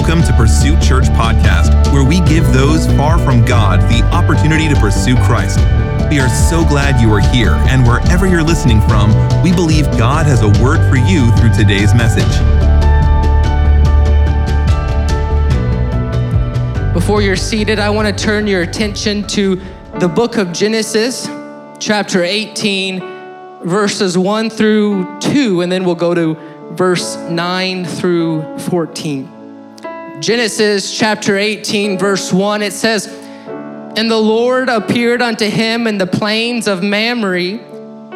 Welcome to Pursuit Church Podcast, where we give those far from God the opportunity to pursue Christ. We are so glad you are here, and wherever you're listening from, we believe God has a word for you through today's message. Before you're seated, I want to turn your attention to the book of Genesis, chapter 18, verses 1 through 2, and then we'll go to verse 9 through 14. Genesis chapter 18, verse 1, it says, And the Lord appeared unto him in the plains of Mamre,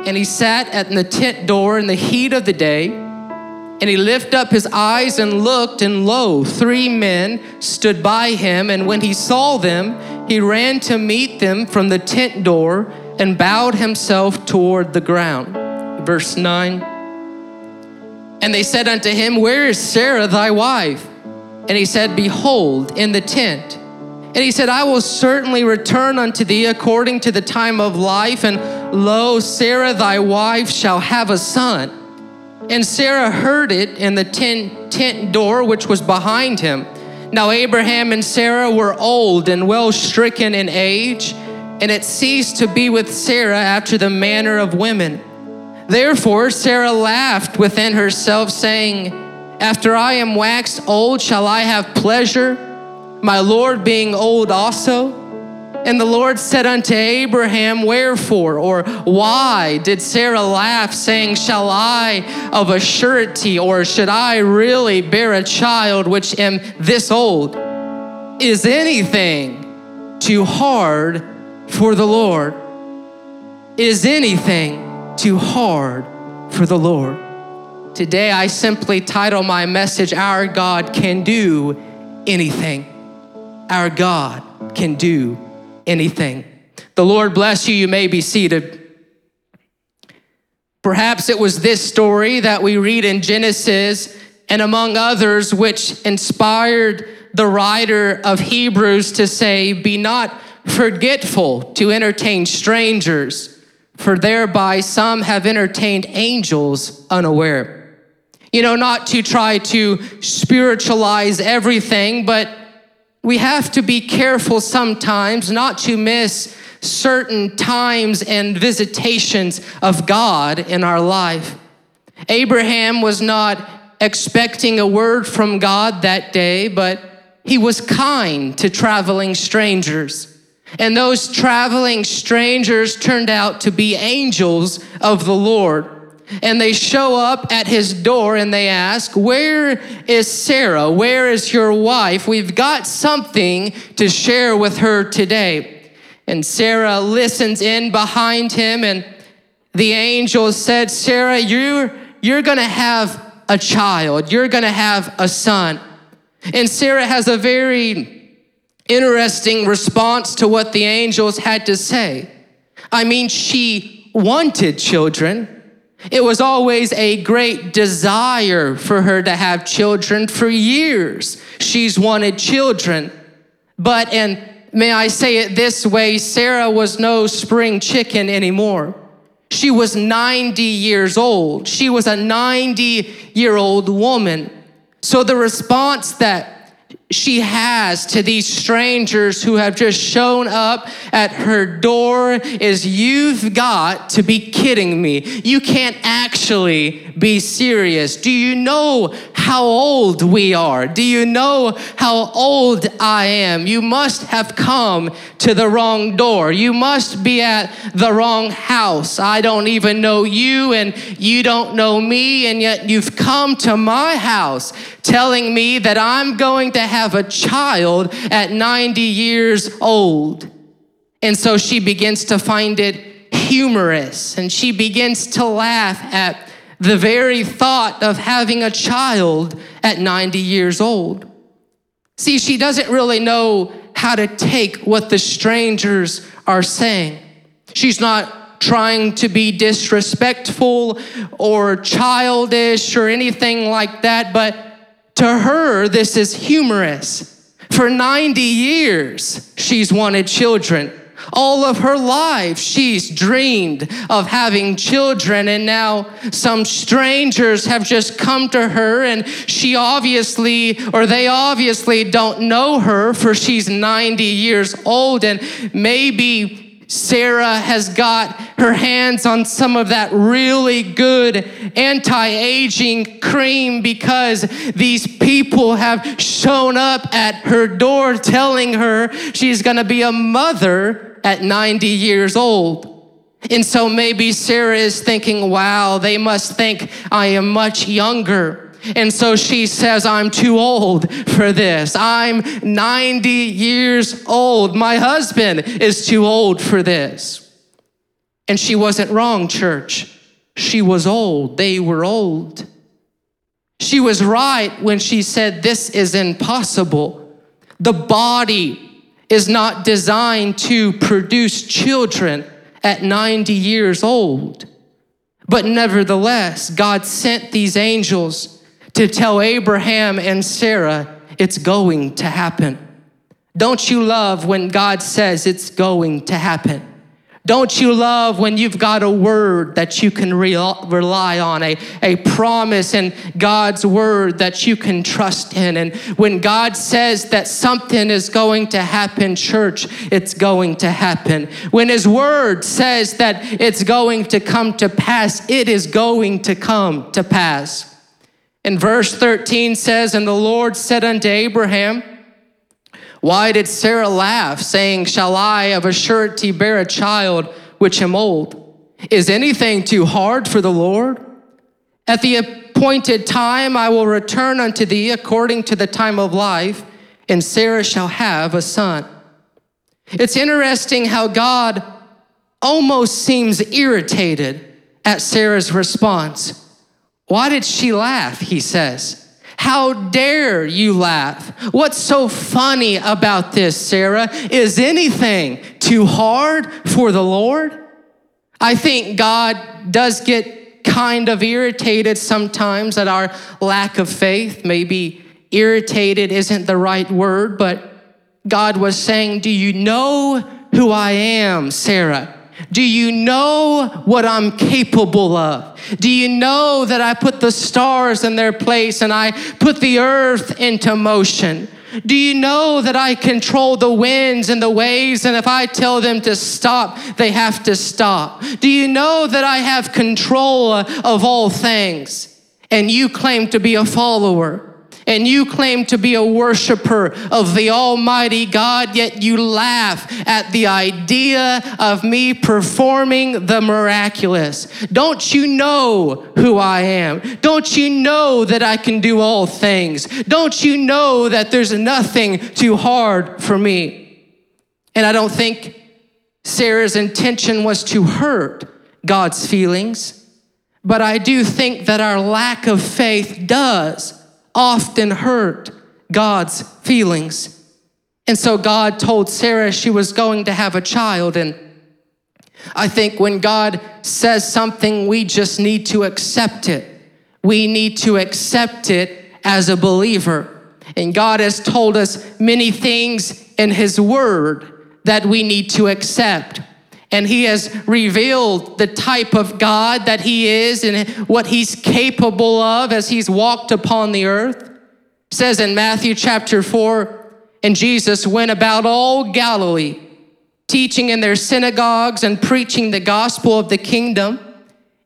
and he sat at the tent door in the heat of the day. And he lifted up his eyes and looked, and lo, three men stood by him. And when he saw them, he ran to meet them from the tent door and bowed himself toward the ground. Verse 9. And they said unto him, Where is Sarah thy wife? And he said, Behold, in the tent. And he said, I will certainly return unto thee according to the time of life. And lo, Sarah thy wife shall have a son. And Sarah heard it in the tent, tent door which was behind him. Now Abraham and Sarah were old and well stricken in age, and it ceased to be with Sarah after the manner of women. Therefore Sarah laughed within herself, saying, after I am waxed old, shall I have pleasure, my Lord being old also? And the Lord said unto Abraham, Wherefore or why did Sarah laugh, saying, Shall I of a surety, or should I really bear a child which am this old? Is anything too hard for the Lord? Is anything too hard for the Lord? Today, I simply title my message, Our God Can Do Anything. Our God can do anything. The Lord bless you. You may be seated. Perhaps it was this story that we read in Genesis and among others, which inspired the writer of Hebrews to say, Be not forgetful to entertain strangers, for thereby some have entertained angels unaware. You know, not to try to spiritualize everything, but we have to be careful sometimes not to miss certain times and visitations of God in our life. Abraham was not expecting a word from God that day, but he was kind to traveling strangers. And those traveling strangers turned out to be angels of the Lord and they show up at his door and they ask, Where is Sarah? Where is your wife? We've got something to share with her today. And Sarah listens in behind him, and the angel said, Sarah, you're, you're gonna have a child, you're gonna have a son. And Sarah has a very interesting response to what the angels had to say. I mean, she wanted children. It was always a great desire for her to have children for years. She's wanted children. But, and may I say it this way Sarah was no spring chicken anymore. She was 90 years old. She was a 90 year old woman. So the response that she has to these strangers who have just shown up at her door is you've got to be kidding me. You can't actually be serious. Do you know how old we are? Do you know how old I am? You must have come to the wrong door. You must be at the wrong house. I don't even know you and you don't know me, and yet you've come to my house telling me that I'm going to have a child at 90 years old. And so she begins to find it humorous and she begins to laugh at the very thought of having a child at 90 years old. See, she doesn't really know how to take what the strangers are saying. She's not trying to be disrespectful or childish or anything like that, but to her, this is humorous. For 90 years, she's wanted children. All of her life, she's dreamed of having children, and now some strangers have just come to her, and she obviously, or they obviously don't know her, for she's 90 years old, and maybe Sarah has got her hands on some of that really good anti aging cream because these people have shown up at her door telling her she's gonna be a mother at 90 years old. And so maybe Sarah is thinking, wow, they must think I am much younger. And so she says, I'm too old for this. I'm 90 years old. My husband is too old for this. And she wasn't wrong, church. She was old. They were old. She was right when she said, This is impossible. The body is not designed to produce children at 90 years old. But nevertheless, God sent these angels to tell Abraham and Sarah it's going to happen. Don't you love when God says it's going to happen? Don't you love when you've got a word that you can re- rely on, a, a promise in God's word that you can trust in? And when God says that something is going to happen, church, it's going to happen. When His word says that it's going to come to pass, it is going to come to pass. And verse 13 says, And the Lord said unto Abraham, Why did Sarah laugh, saying, Shall I of a surety bear a child which am old? Is anything too hard for the Lord? At the appointed time I will return unto thee according to the time of life, and Sarah shall have a son. It's interesting how God almost seems irritated at Sarah's response. Why did she laugh? He says. How dare you laugh? What's so funny about this, Sarah? Is anything too hard for the Lord? I think God does get kind of irritated sometimes at our lack of faith. Maybe irritated isn't the right word, but God was saying, Do you know who I am, Sarah? Do you know what I'm capable of? Do you know that I put the stars in their place and I put the earth into motion? Do you know that I control the winds and the waves, and if I tell them to stop, they have to stop? Do you know that I have control of all things? And you claim to be a follower and you claim to be a worshiper of the Almighty God, yet you laugh at the idea of me performing the miraculous. Don't you know who I am? Don't you know that I can do all things? Don't you know that there's nothing too hard for me? And I don't think Sarah's intention was to hurt God's feelings, but I do think that our lack of faith does often hurt God's feelings. And so God told Sarah she was going to have a child. And I think when God says something, we just need to accept it. We need to accept it as a believer. And God has told us many things in His Word that we need to accept. And He has revealed the type of God that He is and what He's capable of as He's walked upon the earth. It says in Matthew chapter 4, and Jesus went about all Galilee, teaching in their synagogues and preaching the gospel of the kingdom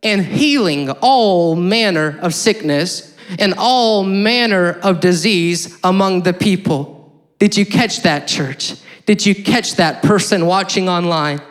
and healing all manner of sickness and all manner of disease among the people. Did you catch that, church? Did you catch that person watching online?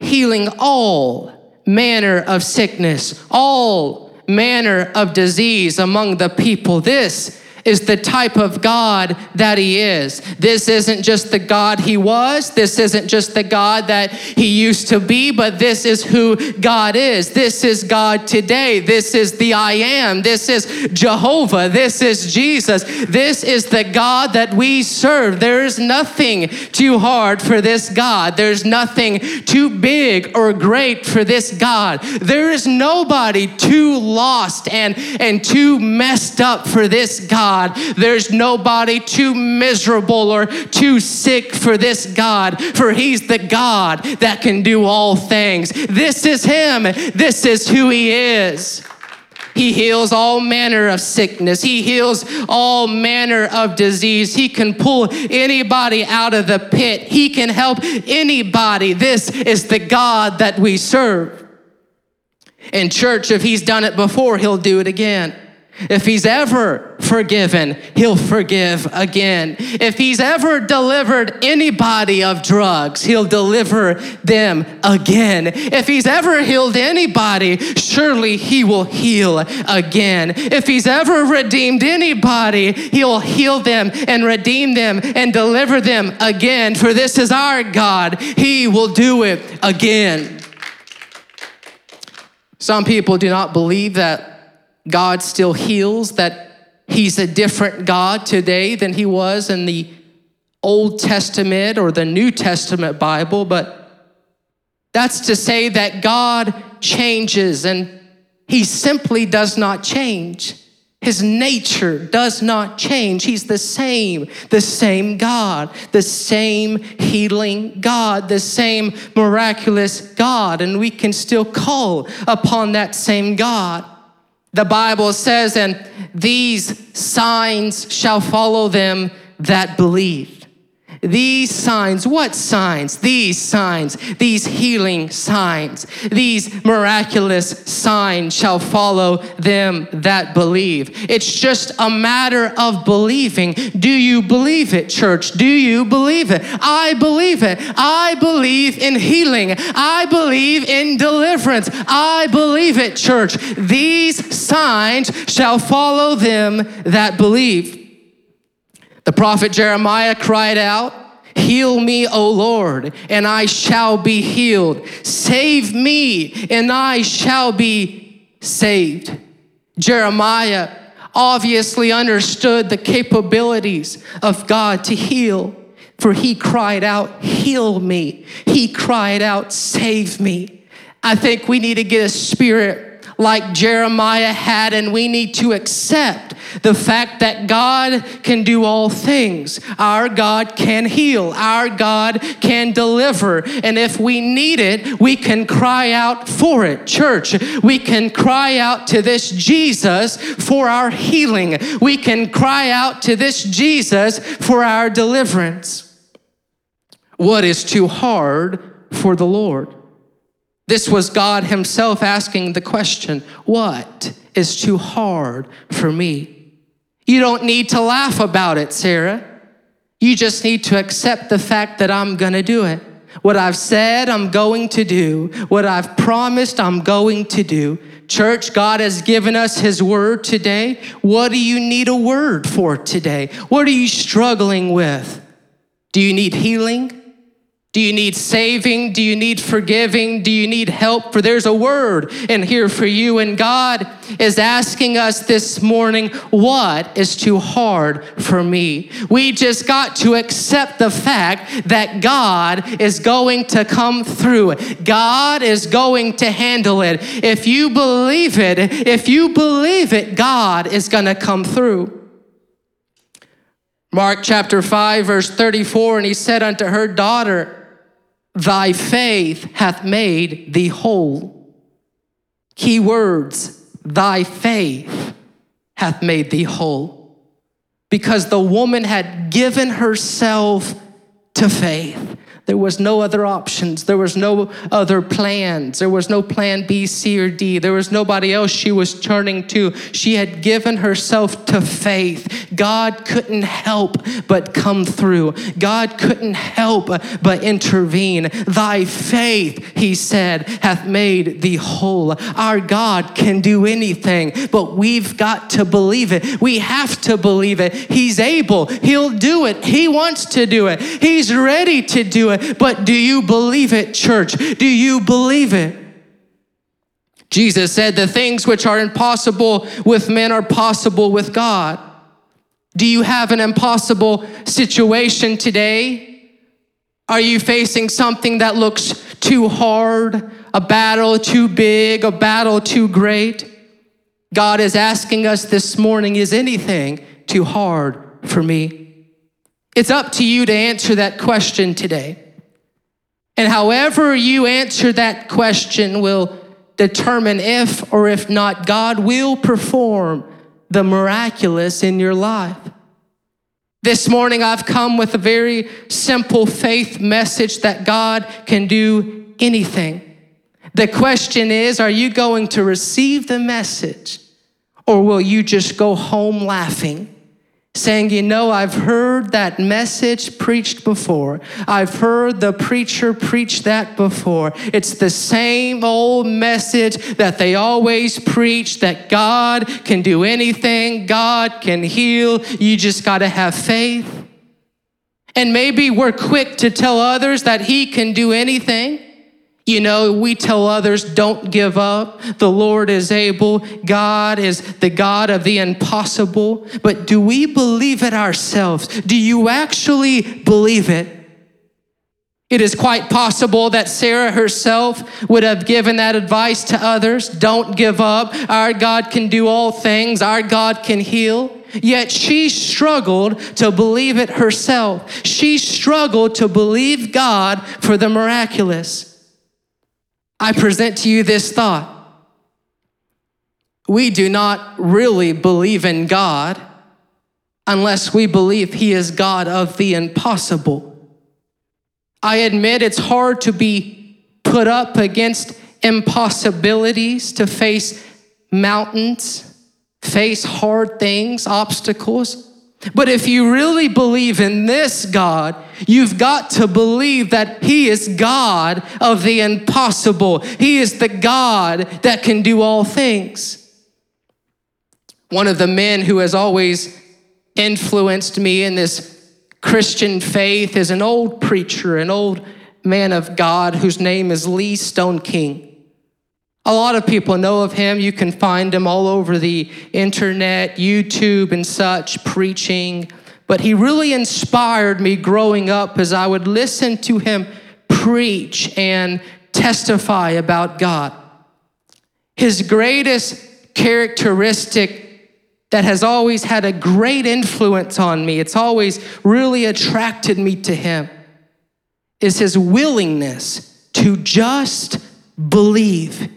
Healing all manner of sickness, all manner of disease among the people. This is the type of God that He is. This isn't just the God He was, this isn't just the God that He used to be, but this is who God is. This is God today. This is the I am. This is Jehovah. This is Jesus. This is the God that we serve. There is nothing too hard for this God, there's nothing too big or great for this God. There is nobody too lost and, and too messed up for this God. God. There's nobody too miserable or too sick for this God, for He's the God that can do all things. This is Him, this is who He is. He heals all manner of sickness. He heals all manner of disease. He can pull anybody out of the pit. He can help anybody. This is the God that we serve. In church, if He's done it before, He'll do it again. If he's ever forgiven, he'll forgive again. If he's ever delivered anybody of drugs, he'll deliver them again. If he's ever healed anybody, surely he will heal again. If he's ever redeemed anybody, he'll heal them and redeem them and deliver them again. For this is our God, he will do it again. Some people do not believe that God still heals, that He's a different God today than He was in the Old Testament or the New Testament Bible, but that's to say that God changes and He simply does not change. His nature does not change. He's the same, the same God, the same healing God, the same miraculous God, and we can still call upon that same God. The Bible says, and these signs shall follow them that believe. These signs, what signs? These signs, these healing signs, these miraculous signs shall follow them that believe. It's just a matter of believing. Do you believe it, church? Do you believe it? I believe it. I believe in healing. I believe in deliverance. I believe it, church. These signs shall follow them that believe. The prophet Jeremiah cried out, Heal me, O Lord, and I shall be healed. Save me, and I shall be saved. Jeremiah obviously understood the capabilities of God to heal, for he cried out, Heal me. He cried out, Save me. I think we need to get a spirit like Jeremiah had, and we need to accept the fact that God can do all things. Our God can heal, our God can deliver. And if we need it, we can cry out for it. Church, we can cry out to this Jesus for our healing. We can cry out to this Jesus for our deliverance. What is too hard for the Lord? This was God Himself asking the question What is too hard for me? You don't need to laugh about it, Sarah. You just need to accept the fact that I'm gonna do it. What I've said, I'm going to do. What I've promised, I'm going to do. Church, God has given us His word today. What do you need a word for today? What are you struggling with? Do you need healing? Do you need saving? Do you need forgiving? Do you need help? For there's a word in here for you. And God is asking us this morning, what is too hard for me? We just got to accept the fact that God is going to come through. God is going to handle it. If you believe it, if you believe it, God is going to come through. Mark chapter 5, verse 34, and he said unto her, Daughter, Thy faith hath made thee whole. Key words, thy faith hath made thee whole. Because the woman had given herself to faith. There was no other options. There was no other plans. There was no plan B, C, or D. There was nobody else she was turning to. She had given herself to faith. God couldn't help but come through. God couldn't help but intervene. Thy faith, he said, hath made thee whole. Our God can do anything, but we've got to believe it. We have to believe it. He's able. He'll do it. He wants to do it. He's ready to do it it. But do you believe it, church? Do you believe it? Jesus said, The things which are impossible with men are possible with God. Do you have an impossible situation today? Are you facing something that looks too hard, a battle too big, a battle too great? God is asking us this morning is anything too hard for me? It's up to you to answer that question today. And however you answer that question will determine if or if not God will perform the miraculous in your life. This morning, I've come with a very simple faith message that God can do anything. The question is are you going to receive the message or will you just go home laughing? Saying, You know, I've heard that message preached before. I've heard the preacher preach that before. It's the same old message that they always preach that God can do anything, God can heal. You just got to have faith. And maybe we're quick to tell others that He can do anything. You know, we tell others, don't give up. The Lord is able. God is the God of the impossible. But do we believe it ourselves? Do you actually believe it? It is quite possible that Sarah herself would have given that advice to others. Don't give up. Our God can do all things. Our God can heal. Yet she struggled to believe it herself. She struggled to believe God for the miraculous. I present to you this thought. We do not really believe in God unless we believe He is God of the impossible. I admit it's hard to be put up against impossibilities, to face mountains, face hard things, obstacles. But if you really believe in this God, you've got to believe that He is God of the impossible. He is the God that can do all things. One of the men who has always influenced me in this Christian faith is an old preacher, an old man of God whose name is Lee Stoneking. A lot of people know of him. You can find him all over the internet, YouTube, and such, preaching. But he really inspired me growing up as I would listen to him preach and testify about God. His greatest characteristic that has always had a great influence on me, it's always really attracted me to him, is his willingness to just believe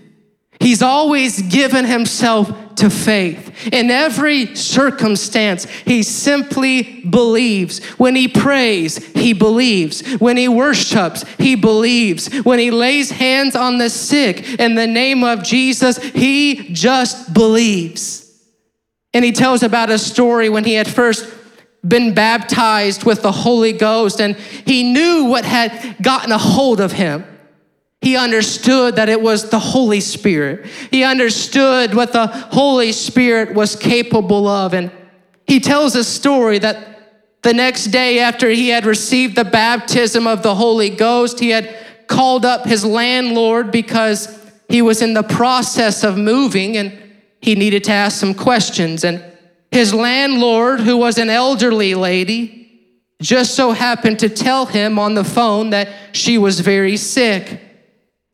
He's always given himself to faith. In every circumstance, he simply believes. When he prays, he believes. When he worships, he believes. When he lays hands on the sick in the name of Jesus, he just believes. And he tells about a story when he had first been baptized with the Holy Ghost and he knew what had gotten a hold of him. He understood that it was the Holy Spirit. He understood what the Holy Spirit was capable of. And he tells a story that the next day after he had received the baptism of the Holy Ghost, he had called up his landlord because he was in the process of moving and he needed to ask some questions. And his landlord, who was an elderly lady, just so happened to tell him on the phone that she was very sick.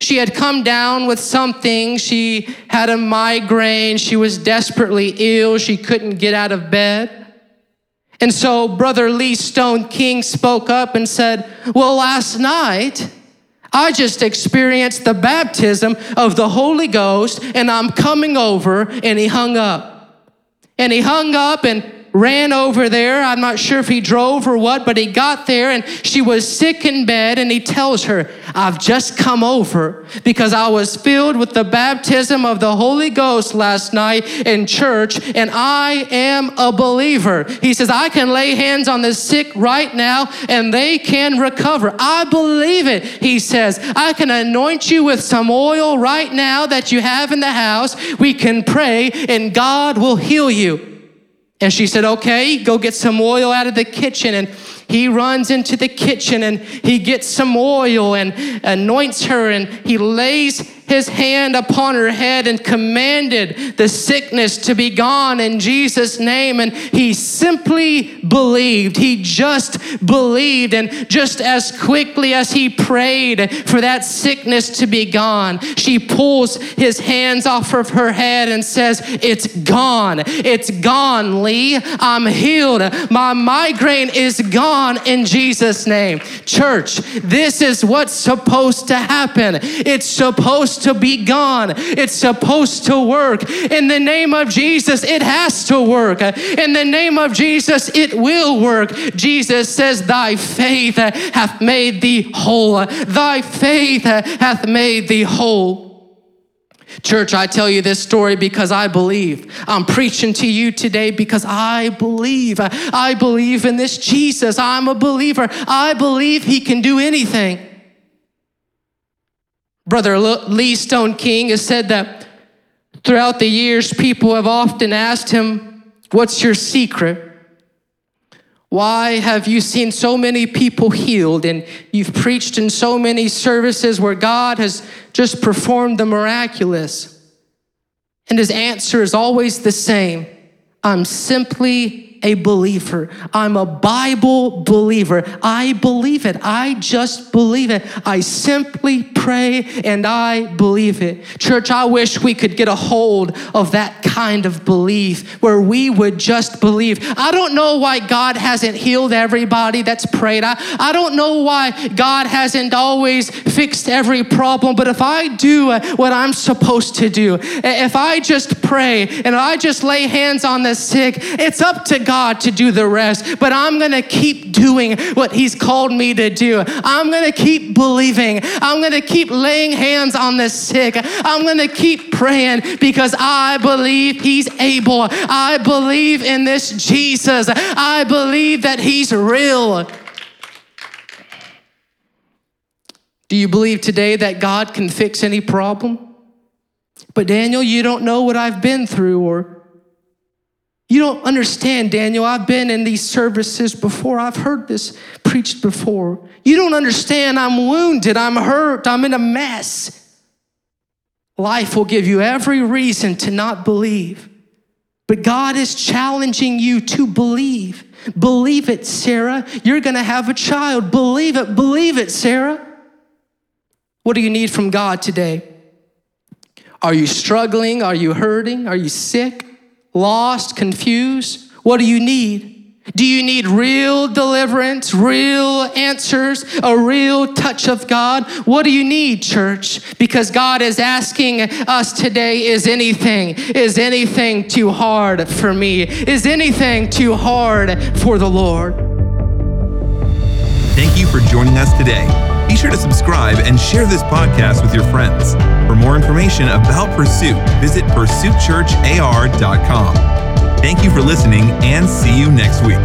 She had come down with something. She had a migraine. She was desperately ill. She couldn't get out of bed. And so Brother Lee Stoneking spoke up and said, Well, last night, I just experienced the baptism of the Holy Ghost, and I'm coming over. And he hung up. And he hung up, and ran over there. I'm not sure if he drove or what, but he got there and she was sick in bed. And he tells her, I've just come over because I was filled with the baptism of the Holy Ghost last night in church and I am a believer. He says, I can lay hands on the sick right now and they can recover. I believe it. He says, I can anoint you with some oil right now that you have in the house. We can pray and God will heal you. And she said, Okay, go get some oil out of the kitchen. And he runs into the kitchen and he gets some oil and anoints her and he lays his hand upon her head and commanded the sickness to be gone in Jesus' name. And he simply believed. He just believed. And just as quickly as he prayed for that sickness to be gone, she pulls his hands off of her head and says, It's gone. It's gone, Lee. I'm healed. My migraine is gone in Jesus' name. Church, this is what's supposed to happen. It's supposed to be gone. It's supposed to work. In the name of Jesus, it has to work. In the name of Jesus, it will work. Jesus says, Thy faith hath made thee whole. Thy faith hath made thee whole. Church, I tell you this story because I believe. I'm preaching to you today because I believe. I believe in this Jesus. I'm a believer. I believe he can do anything. Brother Lee Stoneking has said that throughout the years, people have often asked him, What's your secret? Why have you seen so many people healed and you've preached in so many services where God has just performed the miraculous? And his answer is always the same I'm simply a believer. I'm a Bible believer. I believe it. I just believe it. I simply pray and I believe it. Church, I wish we could get a hold of that kind of belief where we would just believe. I don't know why God hasn't healed everybody that's prayed. I, I don't know why God hasn't always fixed every problem, but if I do uh, what I'm supposed to do, if I just pray and I just lay hands on the sick, it's up to God to do the rest, but I'm gonna keep doing what He's called me to do. I'm gonna keep believing. I'm gonna keep laying hands on the sick. I'm gonna keep praying because I believe He's able. I believe in this Jesus. I believe that He's real. Do you believe today that God can fix any problem? But Daniel, you don't know what I've been through, or you don't understand, Daniel. I've been in these services before. I've heard this preached before. You don't understand. I'm wounded. I'm hurt. I'm in a mess. Life will give you every reason to not believe. But God is challenging you to believe. Believe it, Sarah. You're going to have a child. Believe it. Believe it, Sarah. What do you need from God today? Are you struggling? Are you hurting? Are you sick? Lost, confused? What do you need? Do you need real deliverance, real answers, a real touch of God? What do you need, church? Because God is asking us today is anything, is anything too hard for me? Is anything too hard for the Lord? Thank you for joining us today. Be sure to subscribe and share this podcast with your friends. For more information about Pursuit, visit pursuitchurchar.com. Thank you for listening and see you next week.